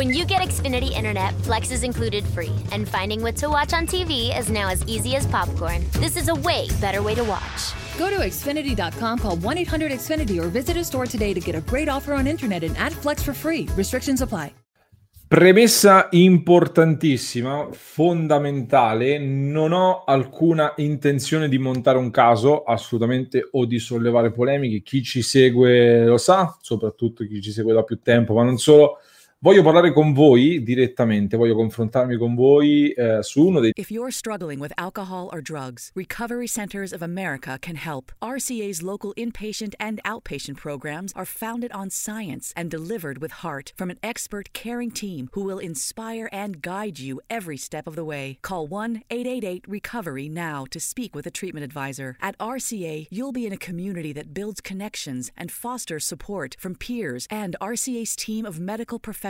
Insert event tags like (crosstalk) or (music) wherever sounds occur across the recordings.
When you get Xfinity Internet, Flex is included free, and finding what to watch on TV is now as easy as popcorn. This is a way better way to watch. Go to Xfinity.com, call 1 800 Xfinity, or visit a store today to get a great offer on internet and add Flex for free. Restrictions apply. Premessa importantissima, fondamentale, non ho alcuna intenzione di montare un caso, assolutamente, o di sollevare polemiche. Chi ci segue lo sa, soprattutto chi ci segue da più tempo, ma non solo. Voglio parlare con voi direttamente, voglio confrontarmi con voi eh, su uno dei... If you're struggling with alcohol or drugs, Recovery Centers of America can help. RCA's local inpatient and outpatient programs are founded on science and delivered with heart from an expert caring team who will inspire and guide you every step of the way. Call 1-888-RECOVERY now to speak with a treatment advisor. At RCA, you'll be in a community that builds connections and fosters support from peers and RCA's team of medical professionals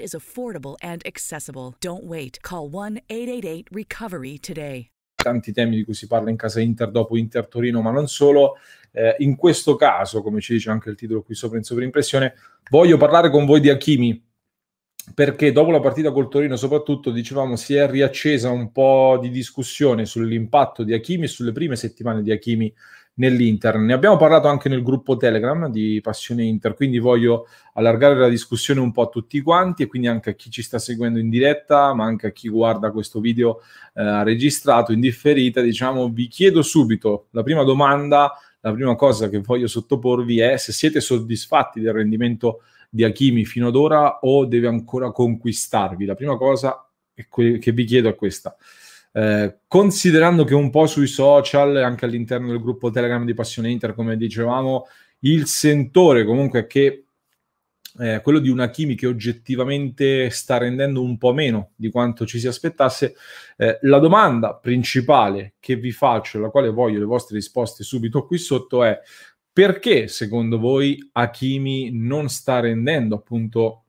is affordable and accessible. Don't wait. Call 1-888-RECOVERY today. Tanti temi di cui si parla in casa Inter dopo Inter Torino, ma non solo. Eh, in questo caso, come ci dice anche il titolo qui sopra in sovrimpressione, voglio parlare con voi di Hakimi, perché dopo la partita col Torino soprattutto dicevamo si è riaccesa un po' di discussione sull'impatto di Hakimi e sulle prime settimane di Hakimi nell'Inter. Ne abbiamo parlato anche nel gruppo Telegram di Passione Inter, quindi voglio allargare la discussione un po' a tutti quanti e quindi anche a chi ci sta seguendo in diretta, ma anche a chi guarda questo video eh, registrato in differita. Diciamo, vi chiedo subito la prima domanda, la prima cosa che voglio sottoporvi è se siete soddisfatti del rendimento di Hakimi fino ad ora o deve ancora conquistarvi. La prima cosa che vi chiedo è questa. Eh, considerando che un po' sui social, anche all'interno del gruppo Telegram di Passione Inter, come dicevamo, il sentore comunque che eh, quello di una Kimi che oggettivamente sta rendendo un po' meno di quanto ci si aspettasse, eh, la domanda principale che vi faccio, alla quale voglio le vostre risposte subito qui sotto è perché secondo voi Hakimi non sta rendendo appunto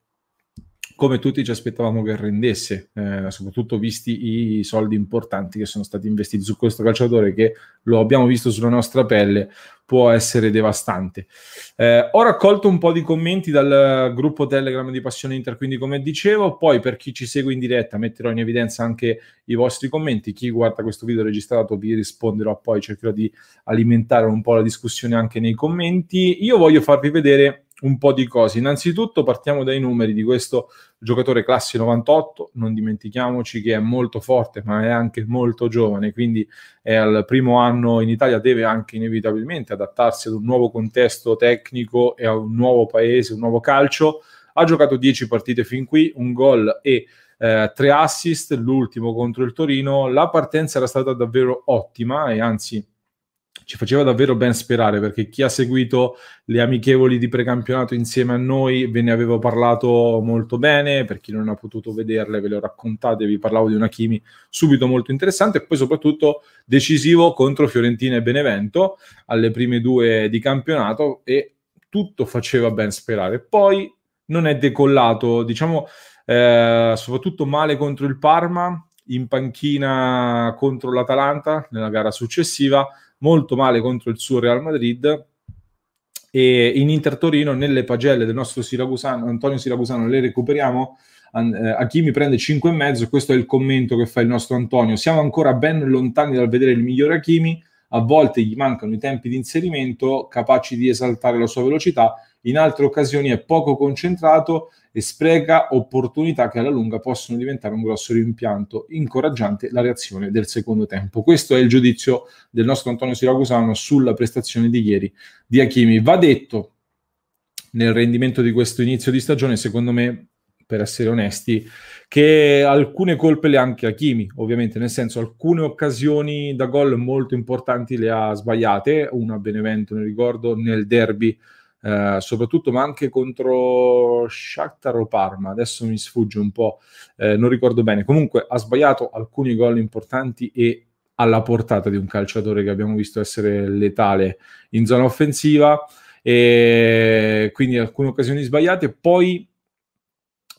come tutti ci aspettavamo che rendesse, eh, soprattutto visti i soldi importanti che sono stati investiti su questo calciatore che lo abbiamo visto sulla nostra pelle, può essere devastante. Eh, ho raccolto un po' di commenti dal gruppo Telegram di Passione Inter, quindi come dicevo, poi per chi ci segue in diretta metterò in evidenza anche i vostri commenti, chi guarda questo video registrato vi risponderò poi, cercherò di alimentare un po' la discussione anche nei commenti. Io voglio farvi vedere un po' di cose. Innanzitutto partiamo dai numeri di questo giocatore classe 98, non dimentichiamoci che è molto forte ma è anche molto giovane, quindi è al primo anno in Italia, deve anche inevitabilmente adattarsi ad un nuovo contesto tecnico e a un nuovo paese, un nuovo calcio. Ha giocato 10 partite fin qui, un gol e eh, tre assist, l'ultimo contro il Torino. La partenza era stata davvero ottima e anzi ci faceva davvero ben sperare perché chi ha seguito le amichevoli di precampionato insieme a noi ve ne avevo parlato molto bene, per chi non ha potuto vederle ve le ho raccontate, vi parlavo di una Kimi subito molto interessante e poi soprattutto decisivo contro Fiorentina e Benevento alle prime due di campionato e tutto faceva ben sperare. Poi non è decollato, diciamo, eh, soprattutto male contro il Parma, in panchina contro l'Atalanta nella gara successiva molto male contro il suo Real Madrid. E in Inter Torino nelle pagelle del nostro Siracusano, Antonio Siracusano le recuperiamo. Eh, Hakimi prende 5,5 questo è il commento che fa il nostro Antonio. Siamo ancora ben lontani dal vedere il migliore Hakimi a volte gli mancano i tempi di inserimento capaci di esaltare la sua velocità in altre occasioni è poco concentrato e spreca opportunità che alla lunga possono diventare un grosso rimpianto, incoraggiante la reazione del secondo tempo. Questo è il giudizio del nostro Antonio Siracusano sulla prestazione di ieri di Hakimi. Va detto nel rendimento di questo inizio di stagione, secondo me, per essere onesti, che alcune colpe le ha anche Hakimi, ovviamente, nel senso alcune occasioni da gol molto importanti le ha sbagliate, una a Benevento, ne ricordo, nel derby eh, soprattutto, ma anche contro Shakhtar o Parma, adesso mi sfugge un po', eh, non ricordo bene. Comunque ha sbagliato alcuni gol importanti e alla portata di un calciatore che abbiamo visto essere letale in zona offensiva e quindi alcune occasioni sbagliate. Poi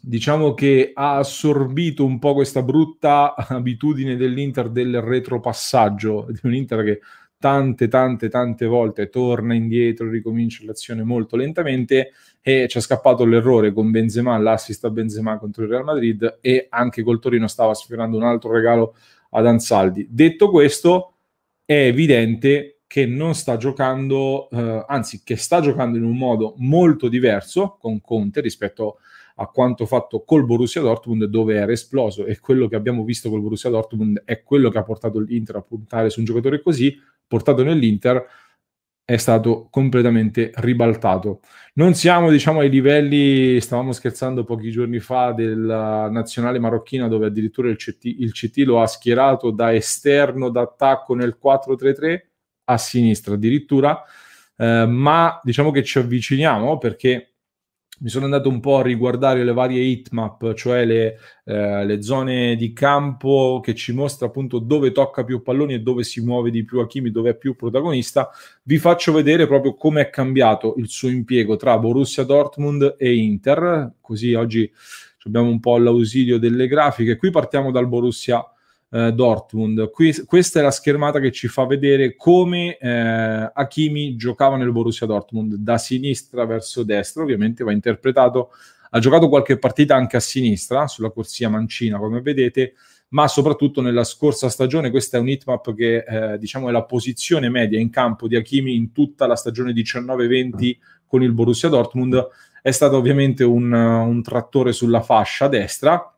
diciamo che ha assorbito un po' questa brutta abitudine dell'Inter del retropassaggio, di un Inter che tante, tante, tante volte torna indietro, ricomincia l'azione molto lentamente e ci è scappato l'errore con Benzema, l'assist a Benzema contro il Real Madrid e anche col Torino stava sfiorando un altro regalo ad Ansaldi. Detto questo, è evidente che non sta giocando, eh, anzi che sta giocando in un modo molto diverso con Conte rispetto a quanto fatto col Borussia Dortmund dove era esploso e quello che abbiamo visto col Borussia Dortmund è quello che ha portato l'Inter a puntare su un giocatore così, portato nell'Inter è stato completamente ribaltato. Non siamo, diciamo, ai livelli, stavamo scherzando pochi giorni fa, della nazionale marocchina, dove addirittura il CT, il CT lo ha schierato da esterno d'attacco nel 4-3-3 a sinistra addirittura, eh, ma diciamo che ci avviciniamo perché mi sono andato un po' a riguardare le varie heatmap, cioè le, eh, le, zone di campo che ci mostra appunto dove tocca più palloni e dove si muove di più Hakimi, dove è più protagonista. Vi faccio vedere proprio come è cambiato il suo impiego tra Borussia Dortmund e Inter, così oggi abbiamo un po' l'ausilio delle grafiche. Qui partiamo dal Borussia eh, Dortmund. Qui, questa è la schermata che ci fa vedere come eh, Hakimi giocava nel Borussia Dortmund, da sinistra verso destra, ovviamente va interpretato. Ha giocato qualche partita anche a sinistra, sulla corsia mancina, come vedete, ma soprattutto nella scorsa stagione, questa è un hitmap che eh, diciamo è la posizione media in campo di Hakimi in tutta la stagione 19-20 con il Borussia Dortmund, è stato ovviamente un, un trattore sulla fascia destra,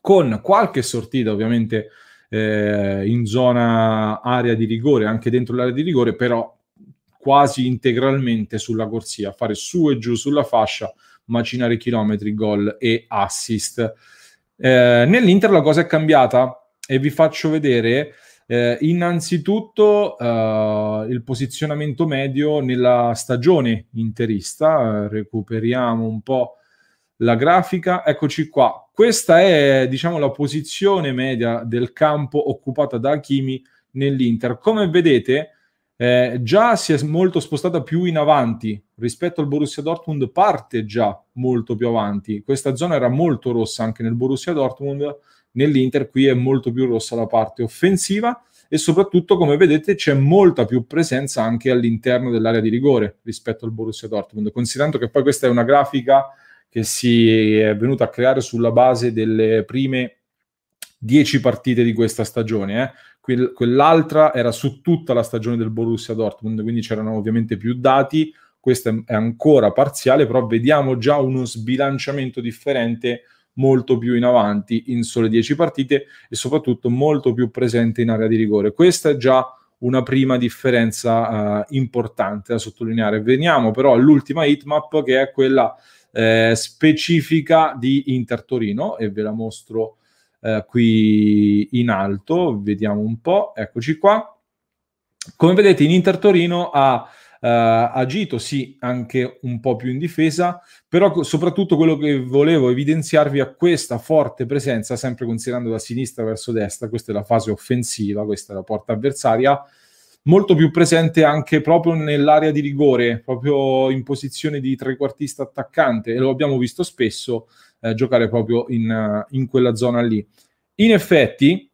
con qualche sortita ovviamente eh, in zona area di rigore, anche dentro l'area di rigore, però quasi integralmente sulla corsia, fare su e giù sulla fascia, macinare chilometri, gol e assist. Eh, Nell'Inter la cosa è cambiata e vi faccio vedere eh, innanzitutto eh, il posizionamento medio nella stagione interista, recuperiamo un po' la grafica, eccoci qua. Questa è, diciamo, la posizione media del campo occupata da Hakimi nell'Inter. Come vedete, eh, già si è molto spostata più in avanti rispetto al Borussia Dortmund, parte già molto più avanti. Questa zona era molto rossa anche nel Borussia Dortmund, nell'Inter qui è molto più rossa la parte offensiva e soprattutto, come vedete, c'è molta più presenza anche all'interno dell'area di rigore rispetto al Borussia Dortmund, considerando che poi questa è una grafica che si è venuta a creare sulla base delle prime dieci partite di questa stagione. Eh. Que- quell'altra era su tutta la stagione del Borussia Dortmund, quindi c'erano ovviamente più dati. Questa è ancora parziale, però vediamo già uno sbilanciamento differente molto più in avanti in sole 10 partite e soprattutto molto più presente in area di rigore. Questa è già una prima differenza uh, importante da sottolineare. Veniamo però all'ultima heatmap che è quella eh, specifica di Inter Torino e ve la mostro eh, qui in alto, vediamo un po', eccoci qua. Come vedete in Inter Torino ha Uh, agito sì anche un po' più in difesa, però soprattutto quello che volevo evidenziarvi è questa forte presenza, sempre considerando da sinistra verso destra, questa è la fase offensiva, questa è la porta avversaria, molto più presente anche proprio nell'area di rigore, proprio in posizione di trequartista attaccante e lo abbiamo visto spesso eh, giocare proprio in, in, quella zona lì. In effetti,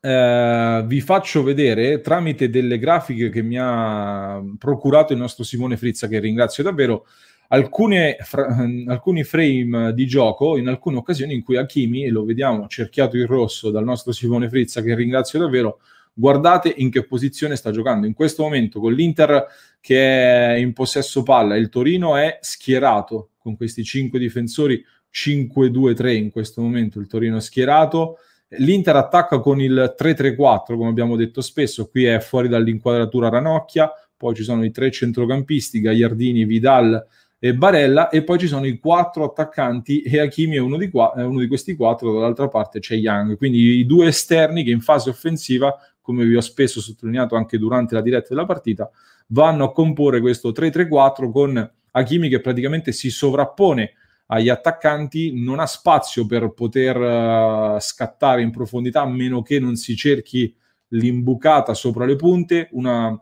eh, vi faccio vedere tramite delle grafiche che mi ha procurato il nostro Simone Frizza, che ringrazio davvero, alcune, fra, alcuni frame di gioco in alcune occasioni in cui Hakimi, e lo vediamo cerchiato in rosso dal nostro Simone Frizza, che ringrazio davvero, guardate in che posizione sta giocando. In questo momento con l'Inter che è in possesso palla, il Torino è schierato con questi cinque difensori, 5-2-3 in questo momento, il Torino è schierato. L'Inter attacca con il 3-3-4, come abbiamo detto spesso, qui è fuori dall'inquadratura Ranocchia, poi ci sono i tre centrocampisti, Gagliardini, Vidal e Barella, e poi ci sono i quattro attaccanti e Hakimi è uno di, qua, uno di questi quattro, dall'altra parte c'è Young, quindi i due esterni che in fase offensiva come vi ho spesso sottolineato anche durante la diretta della partita, vanno a comporre questo 3-3-4 con Hakimi che praticamente si sovrappone agli attaccanti, non ha spazio per poter uh, scattare in profondità a meno che non si cerchi l'imbucata sopra le punte. Una,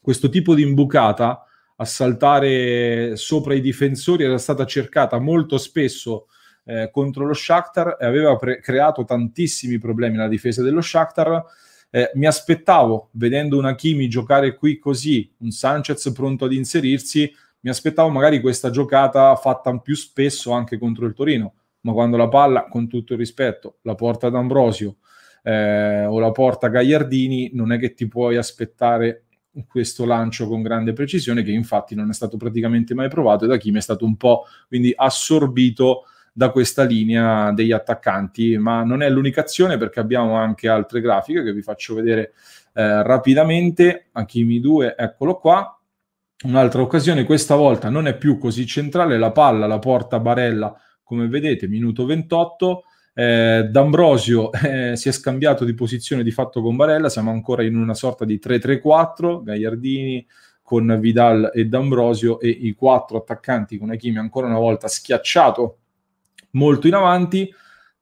questo tipo di imbucata a saltare sopra i difensori era stata cercata molto spesso eh, contro lo Shakhtar e aveva pre- creato tantissimi problemi nella difesa dello Shakhtar. Eh, mi aspettavo, vedendo un Hakimi giocare qui così, un Sanchez pronto ad inserirsi, mi aspettavo magari questa giocata fatta più spesso anche contro il Torino, ma quando la palla, con tutto il rispetto, la porta D'Ambrosio eh, o la porta Gagliardini, non è che ti puoi aspettare questo lancio con grande precisione, che infatti non è stato praticamente mai provato e da Kim è stato un po' quindi assorbito da questa linea degli attaccanti, ma non è l'unica azione perché abbiamo anche altre grafiche che vi faccio vedere eh, rapidamente. Hakimi 2, eccolo qua. Un'altra occasione, questa volta non è più così centrale, la palla la porta Barella, come vedete, minuto 28. Eh, D'Ambrosio (laughs) eh, si è scambiato di posizione di fatto con Barella, siamo ancora in una sorta di 3-3-4, Gagliardini con Vidal e D'Ambrosio e i quattro attaccanti con Hakimi ancora una volta schiacciato molto in avanti.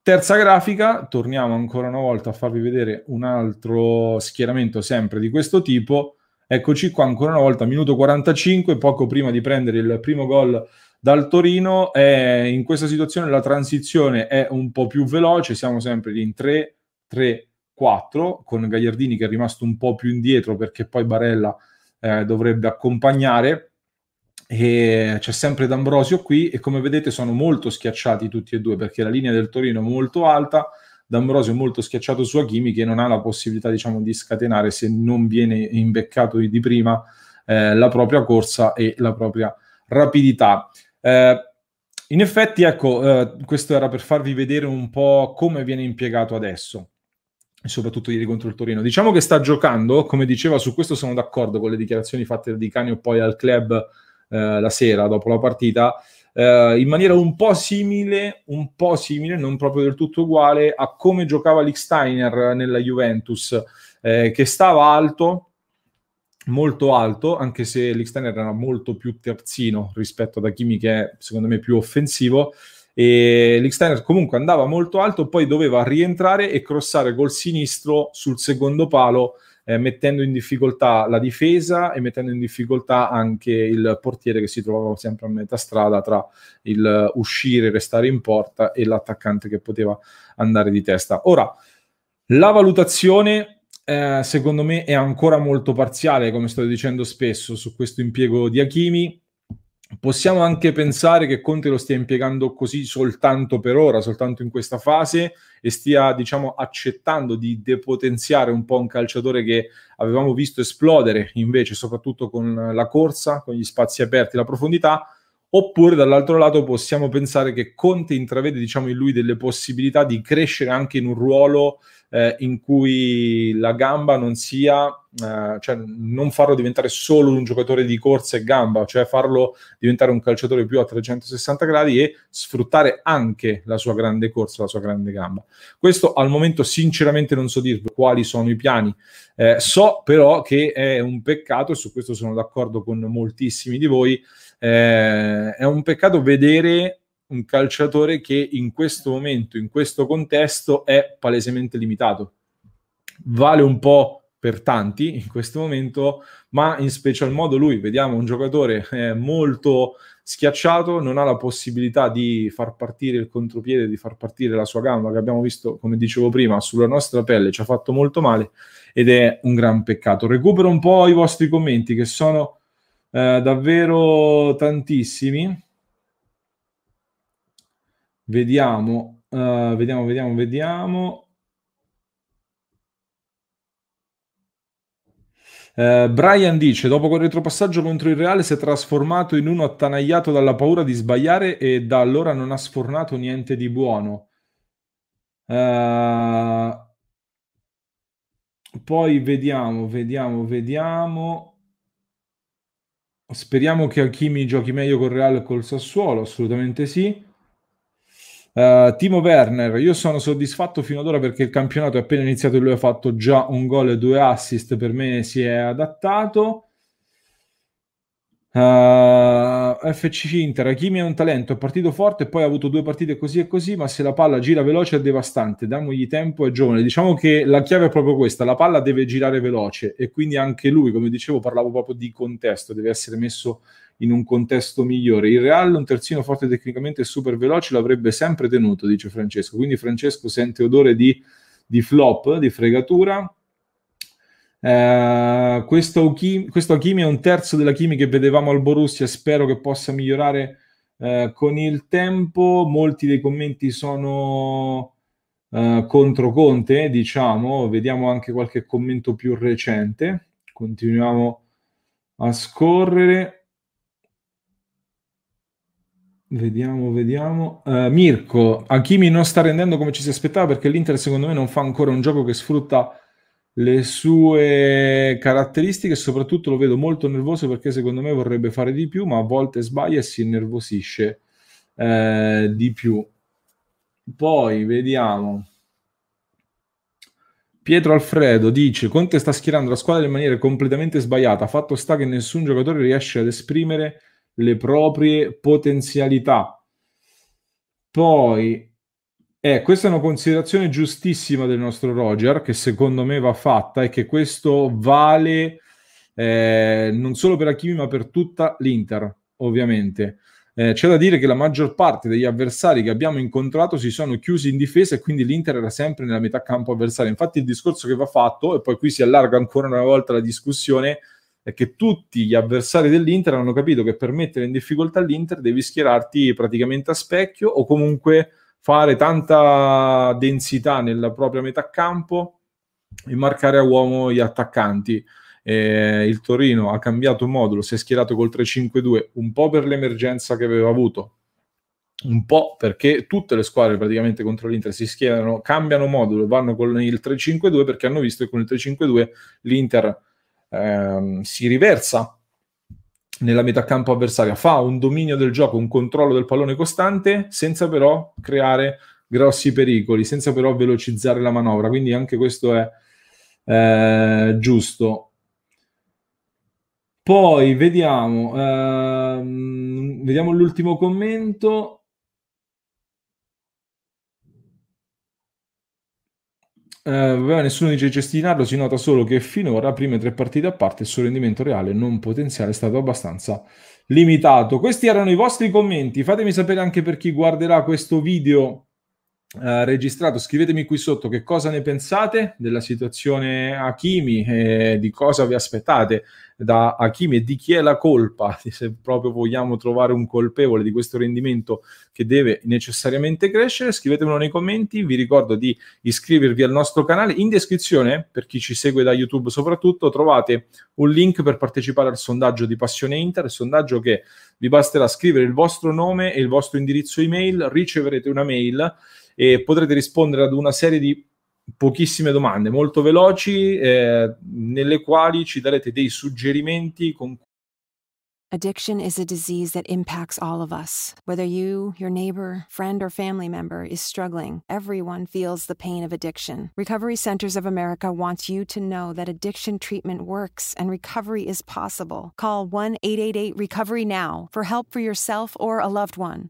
Terza grafica, torniamo ancora una volta a farvi vedere un altro schieramento sempre di questo tipo. Eccoci qua ancora una volta, minuto 45, poco prima di prendere il primo gol dal Torino. Eh, in questa situazione la transizione è un po' più veloce, siamo sempre in 3, 3, 4, con Gagliardini che è rimasto un po' più indietro perché poi Barella eh, dovrebbe accompagnare e c'è sempre D'Ambrosio qui e come vedete sono molto schiacciati tutti e due perché la linea del Torino è molto alta, D'Ambrosio è molto schiacciato su Hakimi che non ha la possibilità diciamo di scatenare se non viene imbeccato di prima eh, la propria corsa e la propria rapidità. Eh, in effetti, ecco, eh, questo era per farvi vedere un po' come viene impiegato adesso, soprattutto ieri contro il Torino. Diciamo che sta giocando, come diceva, su questo sono d'accordo con le dichiarazioni fatte Di Canio poi al club eh, la sera dopo la partita, eh, in maniera un po' simile, un po' simile, non proprio del tutto uguale, a come giocava Licksteiner nella Juventus, eh, che stava alto, molto alto, anche se Licksteiner era molto più terzino rispetto ad Hakimi che è secondo me più offensivo, e Licksteiner comunque andava molto alto, poi doveva rientrare e crossare col sinistro sul secondo palo eh, mettendo in difficoltà la difesa e mettendo in difficoltà anche il portiere che si trovava sempre a metà strada tra il uscire, restare in porta e l'attaccante che poteva andare di testa. Ora, la valutazione eh, secondo me è ancora molto parziale, come sto dicendo spesso, su questo impiego di Hakimi. Possiamo anche pensare che Conte lo stia impiegando così soltanto per ora, soltanto in questa fase e stia, diciamo, accettando di depotenziare un po' un calciatore che avevamo visto esplodere invece, soprattutto con la corsa, con gli spazi aperti, la profondità, oppure dall'altro lato possiamo pensare che Conte intravede, diciamo, in lui delle possibilità di crescere anche in un ruolo eh, in cui la gamba non sia, eh, cioè non farlo diventare solo un giocatore di corsa e gamba, cioè farlo diventare un calciatore più a 360 gradi e sfruttare anche la sua grande corsa, la sua grande gamba. Questo al momento sinceramente non so dirvi quali sono i piani, eh, so però che è un peccato e su questo sono d'accordo con moltissimi di voi, eh, è un peccato vedere un calciatore che in questo momento, in questo contesto, è palesemente limitato. Vale un po' per tanti in questo momento, ma in special modo lui, vediamo un giocatore eh, molto schiacciato, non ha la possibilità di far partire il contropiede, di far partire la sua gamba, che abbiamo visto, come dicevo prima, sulla nostra pelle, ci ha fatto molto male ed è un gran peccato. Recupero un po' i vostri commenti, che sono eh, davvero tantissimi. Vediamo, uh, vediamo, vediamo, vediamo. Uh, Brian dice: Dopo quel retropassaggio contro il Reale si è trasformato in uno attanagliato dalla paura di sbagliare e da allora non ha sfornato niente di buono. Uh, poi vediamo, vediamo, vediamo. Speriamo che Hakimi giochi meglio col Reale e col Sassuolo, assolutamente sì. Uh, Timo Werner, io sono soddisfatto fino ad ora perché il campionato è appena iniziato e lui ha fatto già un gol e due assist, per me si è adattato. Uh, FC Inter, Hakimi è un talento, è partito forte poi ha avuto due partite così e così, ma se la palla gira veloce è devastante, damogli tempo, è giovane. Diciamo che la chiave è proprio questa, la palla deve girare veloce e quindi anche lui, come dicevo, parlavo proprio di contesto, deve essere messo in un contesto migliore. Il Real, un terzino forte tecnicamente e super veloce, l'avrebbe sempre tenuto, dice Francesco. Quindi Francesco sente odore di, di flop, di fregatura, eh, questo, Hakimi, questo Hakimi è un terzo della Kimi che vedevamo al Borussia, spero che possa migliorare uh, con il tempo. Molti dei commenti sono uh, contro Conte, diciamo, vediamo anche qualche commento più recente. Continuiamo a scorrere. Vediamo, vediamo. Mirko, Hakimi non sta rendendo come ci si aspettava perché l'Inter secondo me non fa ancora un gioco che sfrutta le sue caratteristiche soprattutto lo vedo molto nervoso perché secondo me vorrebbe fare di più, ma a volte sbaglia e si innervosisce eh, di più. Poi vediamo. Pietro Alfredo dice: Conte sta schierando la squadra in maniera completamente sbagliata. Fatto sta che nessun giocatore riesce ad esprimere le proprie potenzialità. Poi eh, questa è una considerazione giustissima del nostro Roger, che secondo me va fatta e che questo vale eh, non solo per Hakimi ma per tutta l'Inter, ovviamente. Eh, c'è da dire che la maggior parte degli avversari che abbiamo incontrato si sono chiusi in difesa e quindi l'Inter era sempre nella metà campo avversaria. Infatti il discorso che va fatto, e poi qui si allarga ancora una volta la discussione, è che tutti gli avversari dell'Inter hanno capito che per mettere in difficoltà l'Inter devi schierarti praticamente a specchio o comunque fare tanta densità nella propria metà campo e marcare a uomo gli attaccanti. Eh, il Torino ha cambiato modulo, si è schierato col 3-5-2 un po' per l'emergenza che aveva avuto, un po' perché tutte le squadre praticamente contro l'Inter si schierano, cambiano modulo, vanno con il 3-5-2 perché hanno visto che con il 3-5-2 l'Inter ehm, si riversa nella metà campo avversaria, fa un dominio del gioco, un controllo del pallone costante, senza però creare grossi pericoli, senza però velocizzare la manovra. Quindi anche questo è eh, giusto. Poi vediamo, ehm, vediamo l'ultimo commento. Eh, nessuno dice cestinarlo, si nota solo che finora, prime tre partite a parte, il suo rendimento reale non potenziale è stato abbastanza limitato. Questi erano i vostri commenti. Fatemi sapere anche per chi guarderà questo video registrato. Scrivetemi qui sotto che cosa ne pensate della situazione Hakimi e di cosa vi aspettate da Hakimi e di chi è la colpa, (laughs) se proprio vogliamo trovare un colpevole di questo rendimento che deve necessariamente crescere. Scrivetemelo nei commenti. Vi ricordo di iscrivervi al nostro canale. In descrizione, per chi ci segue da YouTube soprattutto, trovate un link per partecipare al sondaggio di Passione Inter, il sondaggio che vi basterà scrivere il vostro nome e il vostro indirizzo email, riceverete una mail e potrete rispondere ad una serie di pochissime domande molto veloci eh, nelle quali ci darete dei suggerimenti con Addiction is a disease that impacts all of us. Whether you, your neighbor, friend, or family member is struggling, everyone feels the pain of addiction. Recovery Centers of America wants you to know that addiction treatment works and recovery is possible. Call 1 888 Recovery Now for help for yourself or a loved one.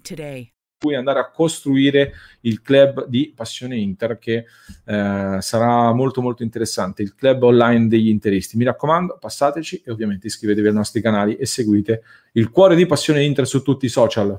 today. Cui andare a costruire il club di Passione Inter che eh, sarà molto molto interessante, il club online degli interisti. Mi raccomando, passateci e ovviamente iscrivetevi ai nostri canali e seguite il cuore di Passione Inter su tutti i social.